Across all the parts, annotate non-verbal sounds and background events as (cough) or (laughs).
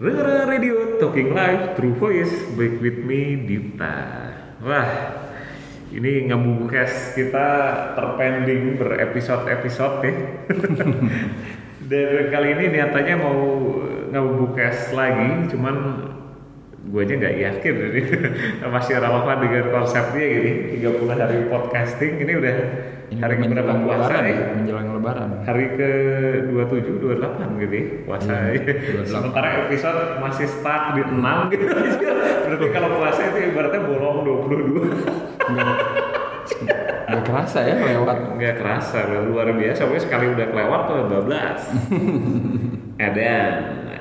Rera Radio Talking Live True Voice Back with me Dipta Wah ini ngebukes kita terpending berepisode-episode ya (laughs) Dan kali ini niatannya mau ngebukes lagi Cuman gue aja nggak yakin ini. (laughs) Masih relevan dengan konsepnya gini 30 hari podcasting ini udah Ini hari menjelang keberapa? Puasa lebaran ya? ya, menjelang lebaran. hari ke 27 28 gitu ya? Puasa Hmm, 28. sementara episode masih stuck di 6 gitu. (laughs) Berarti kalau puasa itu ibaratnya bolong 22 Nggak. Kerasa ya lewat. nggak kerasa luar biasa. Pokoknya sekali udah kelewat tuh 12 edan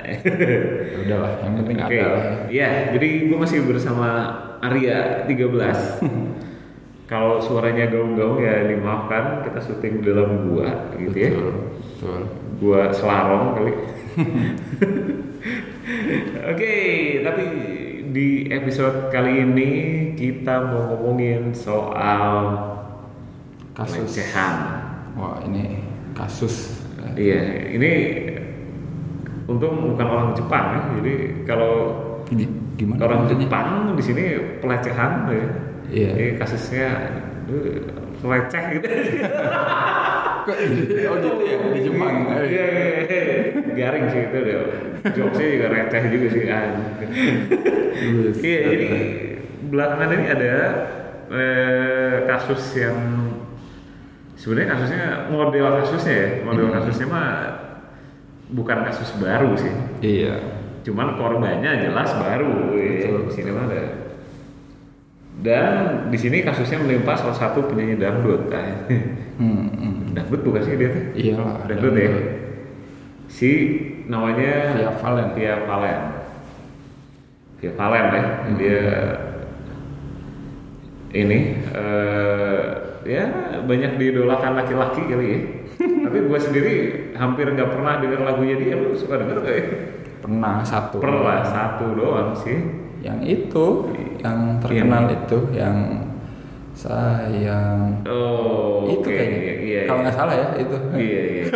(laughs) Ya udahlah, yang penting Oke, ada lah. ya jadi gue masih bersama Arya 13 (laughs) kalau suaranya gaung-gaung ya dimaafkan kita syuting di dalam gua gitu ya Betul, betul. gua selarong kali. (laughs) Oke, tapi di episode kali ini kita mau ngomongin soal Kasus. pelecehan. Wah ini kasus. Iya, ini untung bukan orang Jepang ya. Jadi kalau gimana? orang maksudnya? Jepang di sini pelecehan ya. Iya. Jadi kasusnya eh, receh gitu. (laughs) Kok? Oh gitu ya di Jepang. Iya, iya, iya. garing sih itu deh. Jokesnya juga receh juga sih kan. Iya, jadi belakangan ini ada eh, kasus yang sebenarnya kasusnya model kasusnya ya, model Hmm. kasusnya mah bukan kasus baru sih. Iya. Cuman korbannya jelas baru. ya. Betul, Di sini mah ada. Dan di sini kasusnya menimpa salah satu penyanyi dangdut. Hmm, hmm. dangdut bukan sih dia tuh? Iyalah. Dangdut ya. Si namanya Via Valen. Via Valen. Via Valen ya. Dia ini eh ya banyak diidolakan laki-laki kali ya. (laughs) Tapi gue sendiri hampir nggak pernah dengar lagunya dia. Lu suka denger gak ya? Pernah satu. Pernah satu doang sih. Yang itu, yang terkenal itu, yang sayang. Oh, itu oke. kayaknya. Iya, iya. Kalau nggak salah ya itu. Iya, iya. (laughs)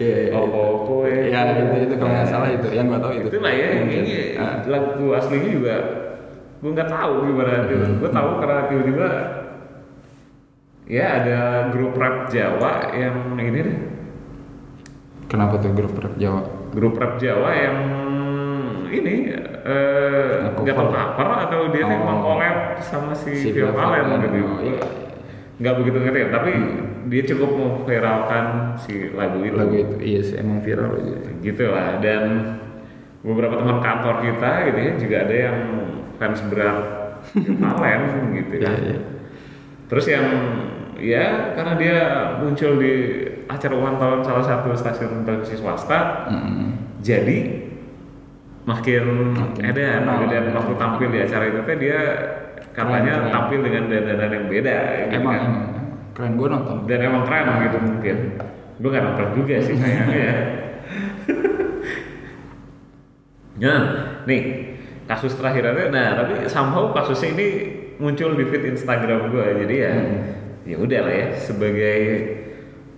Iya, iya. Oh, oh, Ya itu itu kalau nggak salah itu, yang gua tahu itu. Itulah ya, ini Ah. lagu aslinya juga gue nggak tahu gimana Hmm. gue tahu karena tiba-tiba ya ada grup rap Jawa yang ini deh Kenapa tuh grup rap Jawa? grup rap Jawa yang ini eh, nggak tahu cover atau dia tuh Oh. emang collab sama si, Si Via Valen gitu oh, iya. nggak begitu ngerti ya tapi dia cukup memviralkan si lagu itu Lagu itu iya sih emang viral gitu. gitu lah dan beberapa teman kantor kita gitu ya juga ada yang fans berat (laughs) Valen gitu kan iya. terus yang ya karena dia muncul di acara ulang tahun salah satu stasiun televisi swasta Mm-mm. jadi makin, terkenal. gitu. dan waktu tampil di acara itu teh dia katanya Keren, keren. tampil dengan dandanan yang beda gitu Emang, kan. emang keren gue nonton. dan emang keren gitu mungkin gue gak nonton juga sih kayaknya (laughs) ya nah nih kasus terakhirnya nah tapi somehow kasusnya ini muncul di feed Instagram gue jadi ya ya udah lah ya sebagai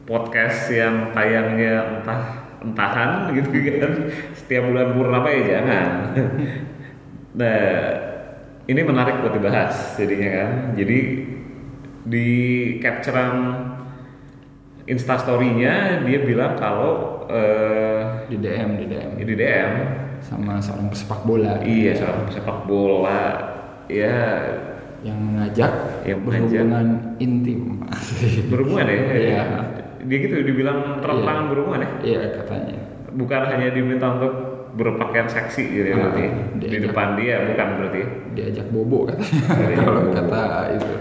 podcast yang tayangnya entah entahan (laughs) gitu kan setiap bulan purnama ya jangan (laughs) nah ini menarik buat dibahas jadinya kan jadi di capturean instastorynya dia bilang kalau eh, Di DM, di DM. di DM Sama seorang pesepak bola. iya seorang sepak bola ya Yang ngajak Yang mengajak. berhubungan intim. (laughs) berhubungan ya Iya. Dia gitu dibilang terang-terangan Iya. berhubungan ya? Iya katanya. bukan hanya diminta untuk berpakaian seksi gitu ya Ah, berarti di diajak. depan dia bukan berarti Diajak bobo katanya. (laughs) Kalau bobo. kata itu.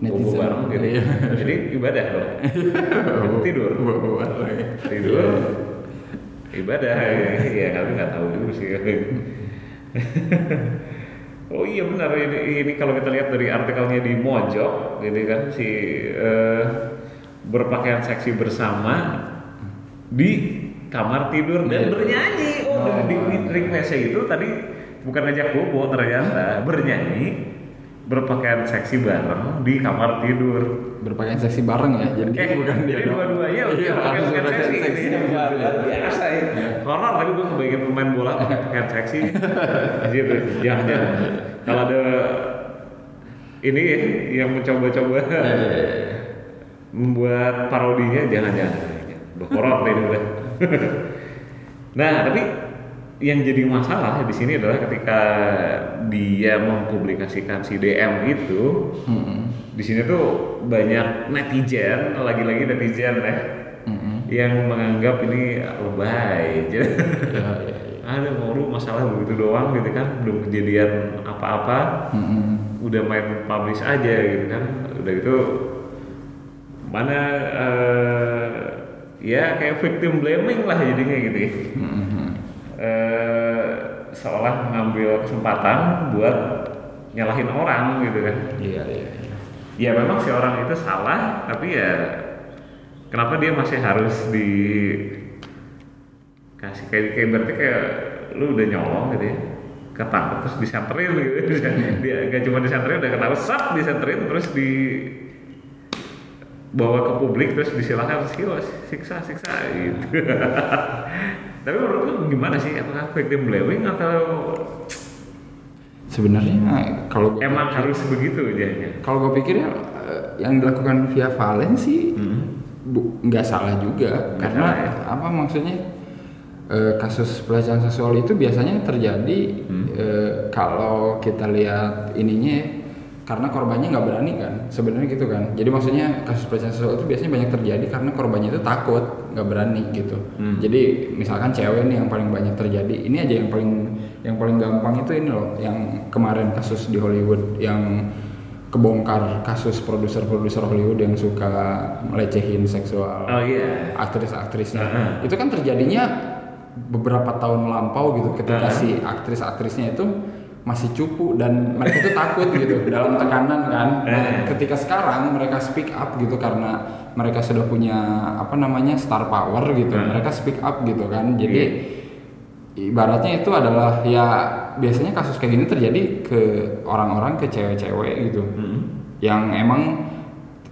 Bobo bareng gitu. Iya. jadi ibadah dong. (laughs) Tidur. Bobo bareng. tidur. Ibadah. Ya kami nggak tahu juga sih. (laughs) Oh iya benar. Ini, ini kalau kita lihat dari artikelnya di Mojok gitu kan si eh, berpakaian seksi bersama di kamar tidur dan Iya. bernyanyi oh, Oh. di, requestnya itu tadi bukan ngajak bobo ternyata bernyanyi berpakaian seksi bareng di kamar tidur. berpakaian seksi bareng ya jadi Eh, bukan dia jadi dua-duanya iya, harus pakaian berpakaian seksi. seksi Iya, luar ya. biasa ya. Horor tapi gue pemain bola pakai pakaian seksi. gitu. Jangan. Kalau ada ini ya, yang mencoba-coba Iya, iya, iya. Membuat parodinya jangan-jangan. Udah horor deh ini udah. (laughs) nah, tapi yang jadi masalah di sini adalah ketika dia mempublikasikan si DM itu, Mm-mm. di sini tuh banyak netizen, lagi-lagi netizen ya, Mm-mm. yang menganggap ini lebay. Jadi, (laughs) Iya, iya, iya. ada mau masalah begitu doang gitu kan, belum kejadian apa-apa, Mm-mm. udah main publish aja gitu kan, udah gitu mana eh, ya kayak victim blaming lah jadinya gitu ya. Mm-mm. Eh, seolah mengambil kesempatan buat nyalahin orang gitu kan. iya iya iya Ya memang si orang itu salah, tapi ya kenapa dia masih harus di kasih kayak kayak berarti kayak lu udah nyolong gitu ya ketangkep terus disenterin gitu (laughs) dia gak cuma disenterin udah ketahuan sat disenterin terus di bawa ke publik terus disilakan sila siksa siksa gitu. (laughs) Tapi menurut lu gimana sih? Apakah victim blaming atau sebenarnya kalau emang harus begitu jadinya? Kalau gue pikir ya eh, yang dilakukan via Valen sih bu- nggak salah juga. Nggak karena salah ya? apa maksudnya eh, kasus pelecehan seksual itu biasanya terjadi Hmm. eh, kalau kita lihat ininya karena korbannya nggak berani kan sebenarnya gitu kan jadi maksudnya kasus pelecehan seksual itu biasanya banyak terjadi karena korbannya itu takut nggak berani gitu Hmm. jadi misalkan cewek nih yang paling banyak terjadi ini aja yang paling yang paling gampang itu ini loh yang kemarin kasus di Hollywood yang kebongkar kasus produser-produser Hollywood yang suka melecehin seksual oh iya aktris-aktrisnya Heeh. itu kan terjadinya beberapa tahun lampau gitu ketika Heeh. si aktris-aktrisnya itu masih cupu dan mereka itu takut gitu (laughs) dalam tekanan kan Nah, Heeh. ketika sekarang mereka speak up gitu karena mereka sudah punya apa namanya star power gitu Heeh. mereka speak up gitu kan jadi Iya. ibaratnya itu adalah ya biasanya kasus kayak gini terjadi ke orang-orang ke cewek-cewek gitu Hmm. yang emang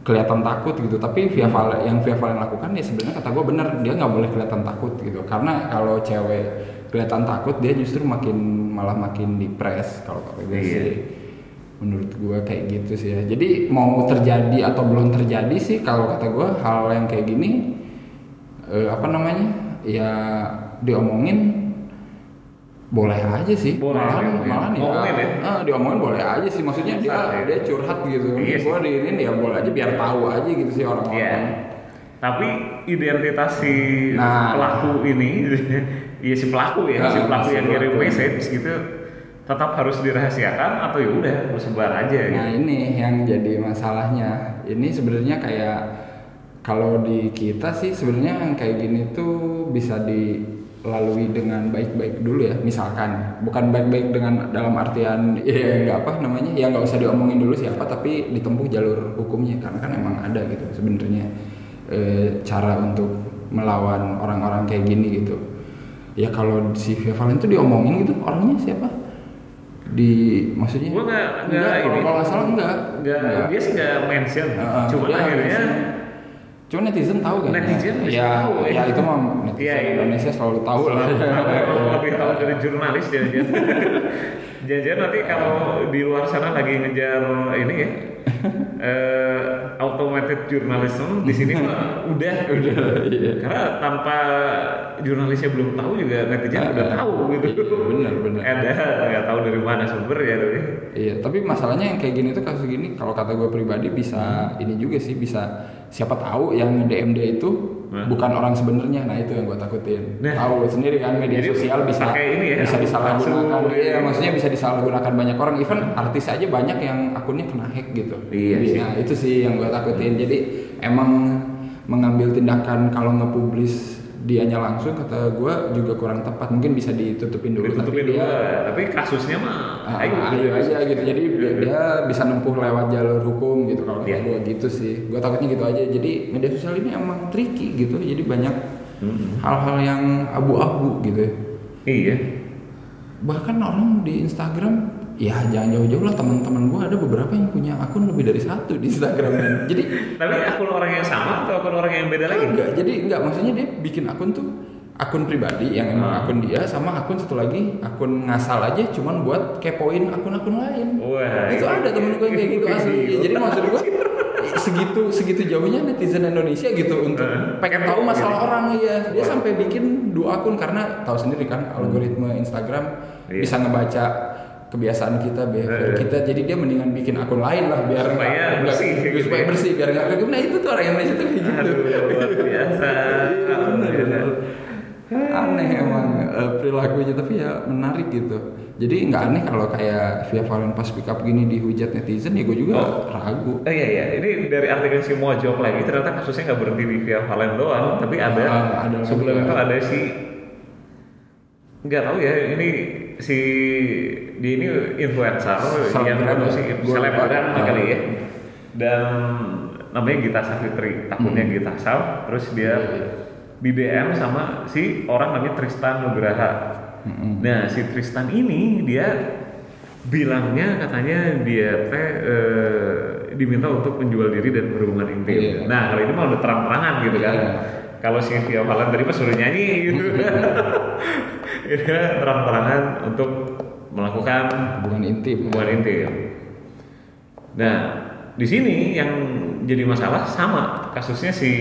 kelihatan takut gitu tapi via Valen yang via Valen lakukan ya sebenarnya kata gue bener dia nggak boleh kelihatan takut gitu karena kalau cewek kelihatan takut dia justru makin malah makin depres kalau kata gue Iya. sih menurut gue kayak gitu sih ya jadi mau terjadi atau belum terjadi sih kalau kata gue hal yang kayak gini eh, apa namanya ya diomongin boleh aja sih Boleh, malahan ya. malahan ya, Ngomongin ya? ah, diomongin boleh aja sih maksudnya dia ya. dia curhat gitu Iya gue di ini ya boleh aja biar tahu aja gitu sih orang-orang Tapi identitas si Nah. pelaku ini, iya si pelaku ya, Nah, si pelaku si yang ngirim pelaku. message gitu, tetap harus dirahasiakan atau ya udah bersebar aja nah gitu. ini yang jadi masalahnya ini sebenarnya kayak kalau di kita sih sebenarnya yang kayak gini tuh bisa dilalui dengan baik-baik dulu ya misalkan bukan baik-baik dengan dalam artian ya nggak apa namanya ya nggak usah diomongin dulu siapa tapi ditempuh jalur hukumnya karena kan emang ada gitu sebenarnya eh, cara untuk melawan orang-orang kayak gini gitu ya kalau si Via Valen tuh diomongin gitu orangnya siapa? Di maksudnya? Gua nggak nggak Enggak, kalau nggak salah enggak. Nggak dia sih nggak mention, Heeh, cuma dia akhirnya mention. Cuma netizen tahu kan? Netizen ya, tahu, ya. ya. itu mah netizen Iya, iya. Indonesia selalu tahu lah. (laughs) Lebih tahu dari jurnalis (laughs) jangan Jangan nanti kalau di luar sana lagi ngejar ini ya (laughs) eh, automated journalism di sini mah udah Udah, iya. karena tanpa jurnalisnya belum tahu juga netizen udah tahu gitu Iya, benar, benar. ada nggak tahu dari mana sumber ya tapi Iya, tapi masalahnya yang kayak gini tuh kasus gini kalau kata gue pribadi bisa ini juga sih bisa siapa tahu yang DM dia itu Hah? bukan orang sebenarnya. Nah, itu yang gue takutin. Nah. tahu sendiri kan media Jadi sosial bisa ini ya, bisa disalahgunakan. palsu. Iya, maksudnya bisa disalahgunakan banyak orang. Even artis aja banyak yang akunnya kena hack gitu. Iya Jadi, sih. Nah, itu sih yang gue takutin. Jadi emang mengambil tindakan kalau nge-publish dianya langsung kata gue juga kurang tepat. Mungkin bisa ditutupin dulu ditutupin tapi dulu dia lah. tapi kasusnya mah Ah, ayo, ayo. aja gitu. Jadi dia, dia bisa nempuh lewat jalur hukum gitu. Kalau Iya. kata gue gitu sih. Gue takutnya gitu aja. Jadi media sosial ini emang tricky gitu. Jadi banyak Mm-mm. hal-hal yang abu-abu gitu iya. Bahkan orang di Instagram ya jangan jauh-jauh lah teman-teman gue ada beberapa yang punya akun lebih dari satu di Instagram men. (laughs) jadi Tapi akun orang yang sama atau akun orang yang beda lagi? enggak jadi enggak maksudnya dia bikin akun tuh akun pribadi yang emang Hmm. akun dia sama akun satu lagi akun ngasal aja cuman buat kepoin akun-akun lain Wah, itu ada temen gue yang kayak gitu (laughs) asli Ya, jadi maksud gue segitu segitu jauhnya netizen Indonesia gitu untuk Hmm. pengen tahu masalah orang ya dia sampai bikin dua akun karena tahu sendiri kan algoritma Instagram Iya. bisa ngebaca kebiasaan kita behavior kita jadi dia mendingan bikin akun lain lah biar Supaya nggak- bersih, nggak- gitu supaya ya. bersih biar nggak kegep nah itu tuh orang Indonesia tuh kayak gitu Aduh, biasa. Bener. aneh emang eh, perilakunya tapi ya menarik gitu jadi nggak aneh kalau kayak Via Valen pas pick up gini dihujat netizen ya gue juga Oh. ragu Oh iya iya, ini dari artikel si Mojok lagi ternyata kasusnya nggak berhenti di Via Valen doang, tapi ada, Ah, ada sebelum itu ada si nggak tahu ya ini si di ini influencer yang Selebgram ya? si Gua selebgram lupa. kali ya dan namanya Gita Savitri akunnya Hmm. Gita Sav terus dia di DM sama si orang namanya Tristan Nugraha Mm-mm. nah si Tristan ini dia bilangnya katanya dia teh eh, diminta untuk menjual diri dan berhubungan intim. Iya. Nah kalau ini mah udah terang-terangan gitu kan. Iya. Kalau si Via Valen tadi pas suruh nyanyi gitu. (laughs) Ini terang-terangan untuk melakukan hubungan intim hubungan intim. Nah di sini yang jadi masalah sama kasusnya si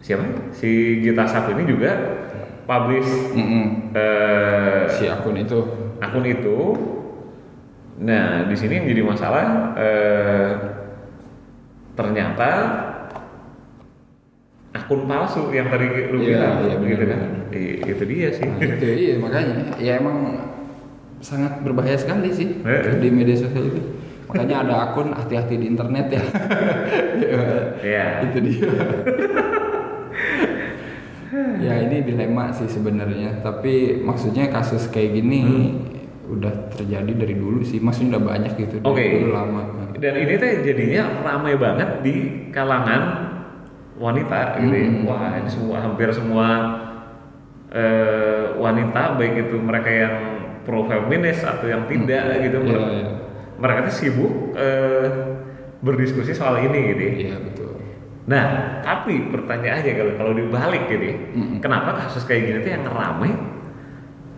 siapa? Si Gita Saf ini juga publish Mm-mm. eh, si akun itu akun itu. Nah, di sini yang jadi masalah eh, ternyata akun palsu yang tadi lu Iya, bilang, iya, gitu kan? benar-benar. I- itu dia sih. Nah, itu iya makanya ya emang sangat berbahaya sekali sih Eh. di media sosial itu makanya ada akun hati-hati di internet ya (laughs) Iya. itu dia ya ini dilema sih sebenarnya tapi maksudnya kasus kayak gini udah terjadi dari dulu sih maksudnya udah banyak gitu dari Oke. dulu lama Dan ini teh jadinya ramai banget di kalangan wanita gitu ya. Hmm. Wah, ini semua hampir semua eh, wanita baik itu mereka yang pro feminis atau yang tidak gitu. Iya, mereka, iya. mereka tuh sibuk eh, berdiskusi soal ini gitu. ya. iya betul Nah, tapi pertanyaannya kalau kalau dibalik gitu, Mm-mm. kenapa kasus kayak gini tuh yang ramai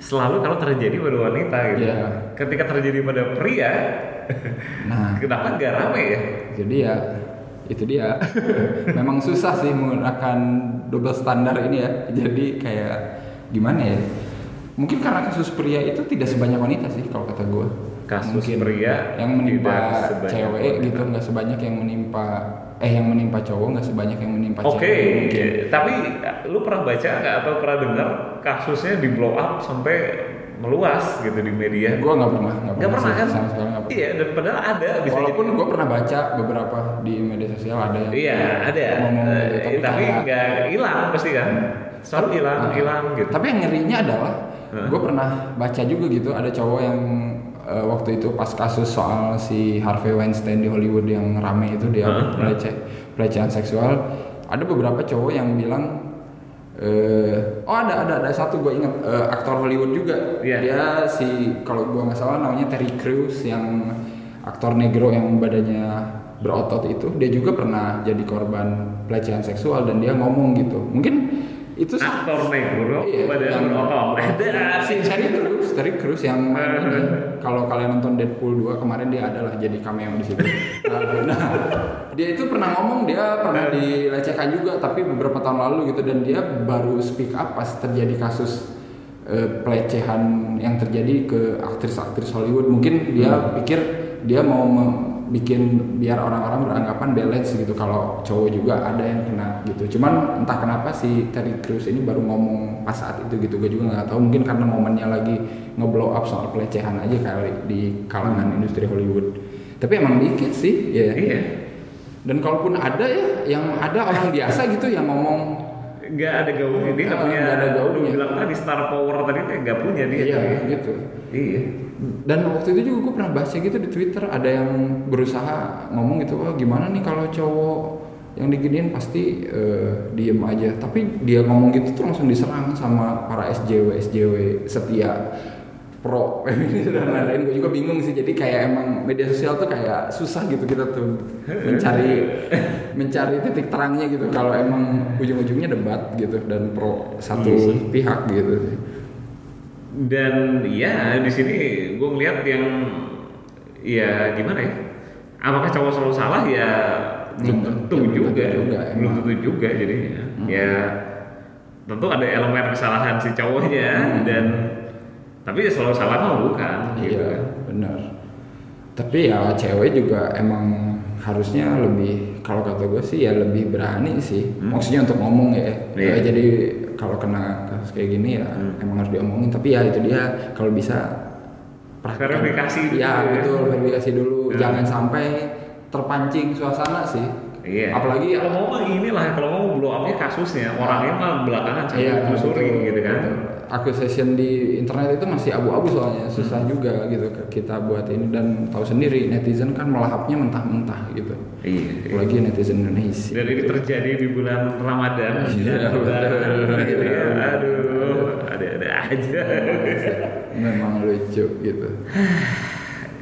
selalu kalau terjadi pada wanita gitu. Iya. Ketika terjadi pada pria, nah (laughs) kenapa nggak ramai ya? jadi ya itu dia (laughs) memang susah sih menggunakan double standar ini ya jadi kayak gimana ya mungkin karena kasus pria itu tidak sebanyak wanita sih kalau kata gue Kasus pria yang menimpa cewek wanita. gitu nggak sebanyak yang menimpa eh yang menimpa cowok nggak sebanyak yang menimpa Oke, cewek mungkin. tapi lu pernah baca nggak atau pernah dengar kasusnya di blow up sampai meluas gitu di media? gue nggak pernah nggak pernah sih, kan? sama sekali nggak pernah Iya, dan padahal ada bisa walaupun gue pernah baca beberapa di media sosial ada yang Iya, ada. ngomong Eh, gitu, tapi tapi kayak- nggak hilang pasti kan? Selalu hilang, Ah. hilang gitu. Tapi yang ngerinya adalah Hah? gue pernah baca juga gitu ada cowok yang eh, waktu itu pas kasus soal si Harvey Weinstein di Hollywood yang rame itu dia pelece- pelecehan seksual. Ada beberapa cowok yang bilang eh oh ada ada ada satu gue ingat eh, aktor Hollywood juga. Iya. dia si kalau gue nggak salah namanya Terry Crews yang aktor negro yang badannya berotot itu. Dia juga pernah jadi korban pelecehan seksual dan dia ngomong gitu. Mungkin itu Aktor negro Iya, pada yang-. (laughs) Ada (laughs) si Terry Crews, Terry Crews yang. (laughs) Kalau kalian nonton Deadpool 2 kemarin dia adalah jadi cameo di situ. Nah, nah, dia itu pernah ngomong dia pernah dilecehkan juga tapi beberapa tahun lalu gitu dan dia baru speak up pas terjadi kasus eh, pelecehan yang terjadi ke aktris-aktris Hollywood. Mungkin dia pikir dia mau bikin biar orang-orang beranggapan balance gitu kalau cowok juga ada yang kena gitu. Cuman entah kenapa si Terry Crews ini baru ngomong pas saat itu gitu. Gue juga nggak tahu mungkin karena momennya lagi ngeblow up soal pelecehan aja kali di kalangan industri Hollywood. Tapi emang dikit sih, ya. Iya. Dan kalaupun ada ya, yang ada orang biasa gitu yang ngomong Nggak ada gaungnya dia nggak punya. nggak ada gaungnya. bilang tadi star power tadi tuh nggak punya dia. iya gitu. Iya. Dan waktu itu juga gue pernah baca gitu di Twitter ada yang berusaha ngomong gitu, wah gimana nih kalau cowok yang diginiin pasti eh, diem aja. Tapi dia ngomong gitu tuh langsung diserang sama para SJW SJW setia pro. (laughs) Feminis dan lain-lain gue juga bingung sih. Jadi kayak emang media sosial tuh kayak susah gitu kita tuh mencari (laughs) mencari titik terangnya gitu. Kalau emang ujung-ujungnya debat gitu dan pro satu Iya sih. pihak gitu. Dan ya di sini gue ngeliat yang ya gimana ya? Apakah cowok selalu salah? Ya belum tentu ya juga, tentu juga, belum tentu juga jadinya. Hmm. ya tentu ada elemen kesalahan si cowoknya Hmm. dan tapi ya selalu salah mah bukan gitu iya kan benar tapi ya cewek juga emang harusnya lebih kalau kata gue sih ya lebih berani sih Hmm. maksudnya untuk ngomong ya Iya. Ya, jadi kalau kena kasus kayak gini ya Hmm. emang harus diomongin tapi ya itu dia kalau bisa. Verifikasi ya ya. betul verifikasi dulu Hmm. jangan sampai terpancing suasana sih Iya. apalagi kalau mau mah inilah kalau mau blow upnya kasusnya orangnya mah belakangan Iya, ditelusuri betul, gitu kan. betul. Accusation di internet itu masih abu-abu soalnya susah juga gitu kita buat ini dan tahu sendiri netizen kan melahapnya mentah-mentah gitu. Iya. Apalagi netizen Indonesia. Dan ini terjadi di bulan Ramadan. Iya, betul. gitu ya. Aduh, ada-ada aja. Memang lucu gitu.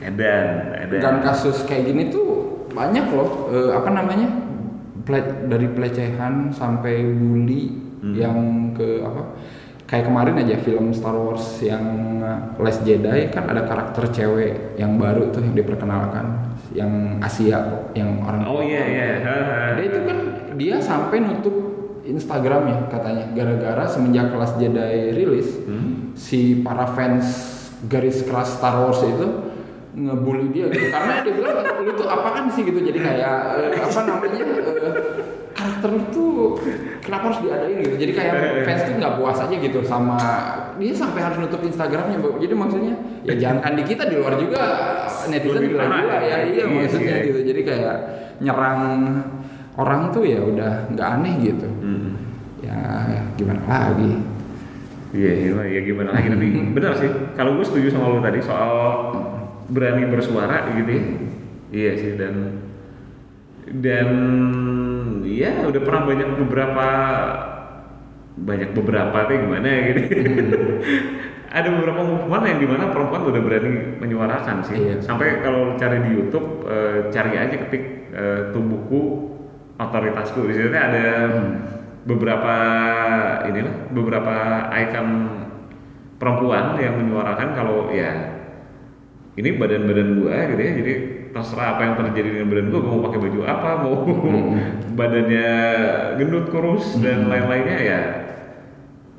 Edan. Dan kasus kayak gini tuh banyak loh eh, apa namanya? Ple- dari pelecehan sampai bully Hmm. yang ke apa? Kayak kemarin aja film Star Wars yang uh, Last Jedi kan ada karakter cewek yang baru tuh yang diperkenalkan yang Asia yang orang Oh iya iya. Dia itu kan dia sampai nutup Instagramnya katanya gara-gara semenjak kelas Jedi rilis Hmm? si para fans garis keras Star Wars itu ngebully dia gitu karena dia bilang lu tuh apaan sih gitu jadi kayak eh, apa namanya lu tuh kenapa harus diadain gitu jadi kayak (laughs) fans tuh nggak puas aja gitu sama dia sampai harus nutup Instagramnya jadi maksudnya ya jangan di kita di luar juga netizen gila parah gila ya ya. iya Iya maksudnya sih. gitu jadi kayak nyerang orang tuh ya udah nggak aneh gitu Hmm. ya gimana lagi Iya, iya, ya gimana lagi tapi (laughs) benar sih. Kalau gue setuju sama lo tadi soal berani bersuara gitu ya. Iya sih dan dan ya udah pernah banyak beberapa banyak beberapa tuh gimana ya gitu. (laughs) Ada beberapa movement yang di mana perempuan udah berani menyuarakan sih. Iya. Sampai kalau cari di YouTube eh, cari aja ketik eh, tubuhku otoritasku di situ ada beberapa inilah beberapa icon perempuan yang menyuarakan kalau ya ini badan-badan gua gitu ya jadi terserah apa yang terjadi dengan badan gua gua mau pakai baju apa mau (laughs) badannya gendut kurus dan lain-lainnya ya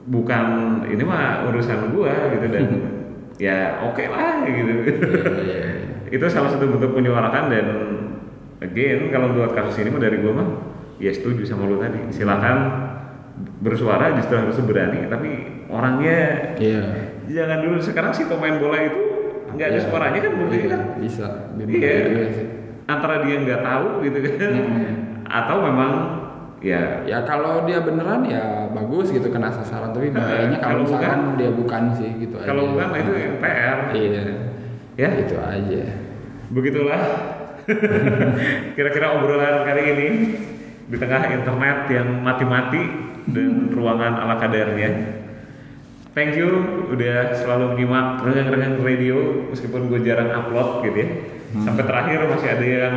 bukan ini mah urusan gua gitu dan (laughs) ya oke lah gitu. Itu salah satu bentuk menyuarakan dan again kalau buat kasus ini mah dari gua mah ya setuju sama lu tadi. Silakan bersuara justru harus berani tapi orangnya iya. jangan dulu. Sekarang sih pemain bola itu nggak ada Iya. suaranya kan bukti Iya, kan? bisa. Iya. sih. antara dia nggak tahu gitu kan. Hmm. atau memang ya. Ya kalau dia beneran ya bagus gitu kena sasaran. Tapi bahayanya Eh, kalau kalau misalkan bukan- dia bukan sih gitu kalau aja. bukan itu yang PR iya. Ya? Itu aja. Begitulah. (laughs) Kira-kira obrolan kali ini di tengah internet yang mati-mati dan ruangan ala kadarnya thank you udah selalu menyimak rengang-rengang radio meskipun gue jarang upload gitu ya. Sampai terakhir masih ada yang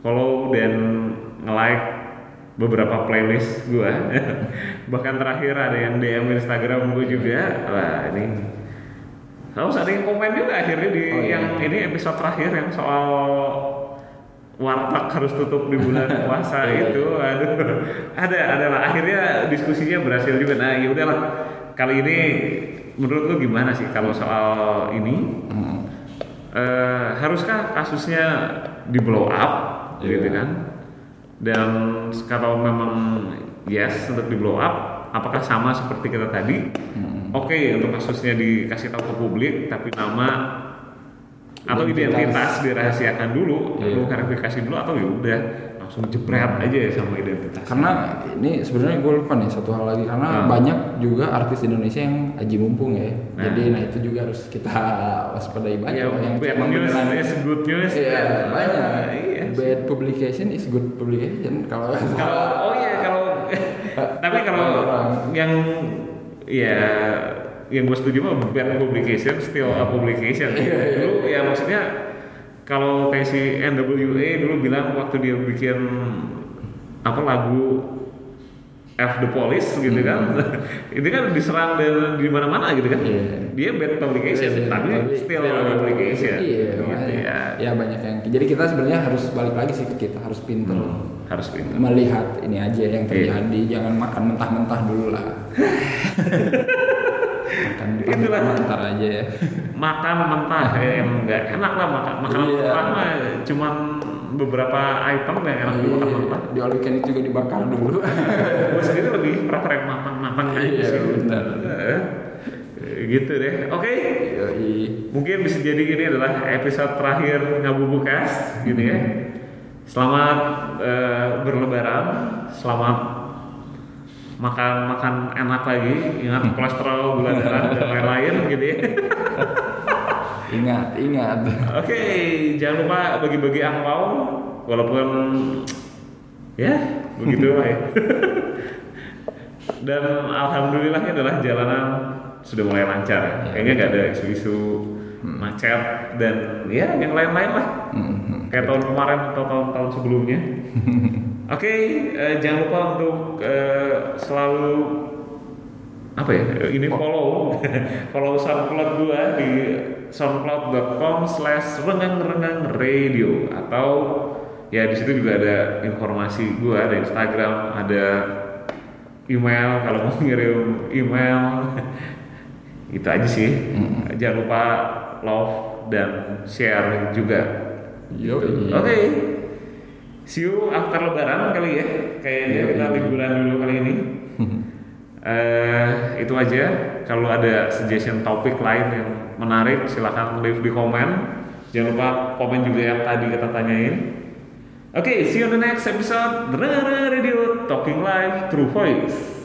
follow dan nge-like beberapa playlist gue (laughs) bahkan terakhir ada yang DM Instagram gue juga. Wah ini Terus ada yang komen juga akhirnya di Oh, iya. yang ini episode terakhir yang soal warteg harus tutup di bulan (laughs) puasa Iya, itu. Aduh. Ada ada lah. Akhirnya diskusinya berhasil juga. Nah ya udahlah kali ini menurut lu gimana sih kalau soal ini Hmm. Eh, haruskah kasusnya di blow up Iya. gitu kan dan kalau memang yes untuk di blow up apakah sama seperti kita tadi Hmm. oke untuk kasusnya dikasih tahu ke publik tapi nama atau Identitas. dirahasiakan dulu Iya. perlu verifikasi dulu atau ya udah langsung jebret aja ya sama identitas karena ini sebenarnya gue lupa nih satu hal lagi karena Hmm. banyak juga artis Indonesia yang aji mumpung ya Nah. jadi nah itu juga harus kita waspadai banyak ya, yang bad emang news beneran- is good news Iya, banyak. iya Bad publication is good publication. Kalau kalau oh iya kalau (laughs) tapi kalau yang ya yang gue setuju mah bad publication still a publication. Iya, iya, Dulu ya maksudnya kalau kayak si NWA dulu bilang waktu dia bikin apa lagu F the Police gitu kan, (laughs) itu kan diserang dan di mana-mana gitu kan. Iya. Dia bad publication, Iya, tapi still a publication. Iya, gitu ya. ya banyak yang. Jadi kita sebenarnya harus balik lagi sih ke kita harus pinter Hmm, harus pintar. melihat ini aja yang Iya. terjadi. Jangan makan mentah-mentah dulu lah. (laughs) makan Itulah. mentah-mentah aja ya. makan mentah eh, yang nggak enak lah makan makanan Iya. mentah mah cuman beberapa item yang enak dimakan mentah. Di all eat juga dibakar dulu. (laughs) Gue sendiri lebih prefer yang matang-matang aja Iya, sih. benar. Gitu deh. Oke. Yoi. Mungkin bisa jadi ini adalah episode terakhir ngabubukas gitu ya. Selamat eh, berlebaran, selamat makan makan enak lagi, ingat (laughs) kolesterol, gula darah dan lain-lain gitu ya. (laughs) Ingat, ingat. Oke, jangan lupa bagi-bagi angpau walaupun ya begitu lah ya. (laughs) Dan alhamdulillahnya adalah jalanan sudah mulai lancar. Kayaknya nggak ada isu-isu macet dan ya yang lain-lain lah. Mhm. Kayak tahun kemarin atau tahun-tahun sebelumnya. (laughs) Oke, eh, jangan lupa untuk eh, selalu apa ya ini follow (laughs) follow SoundCloud gua di soundcloud.com slash rengang rengang radio. Atau ya di situ juga ada informasi gua ada Instagram ada email kalau mau ngirim email. (laughs) Itu aja sih. Jangan lupa love dan share juga. Yoi. oke. See you after lebaran kali ya. Kayaknya kita liburan dulu kali ini. (laughs) Eh, itu aja. Kalau ada suggestion topik lain yang menarik, silahkan leave di komen. Jangan lupa komen juga yang tadi kita tanyain. Oke, see you on the next episode. Radio Talking Live True Voice.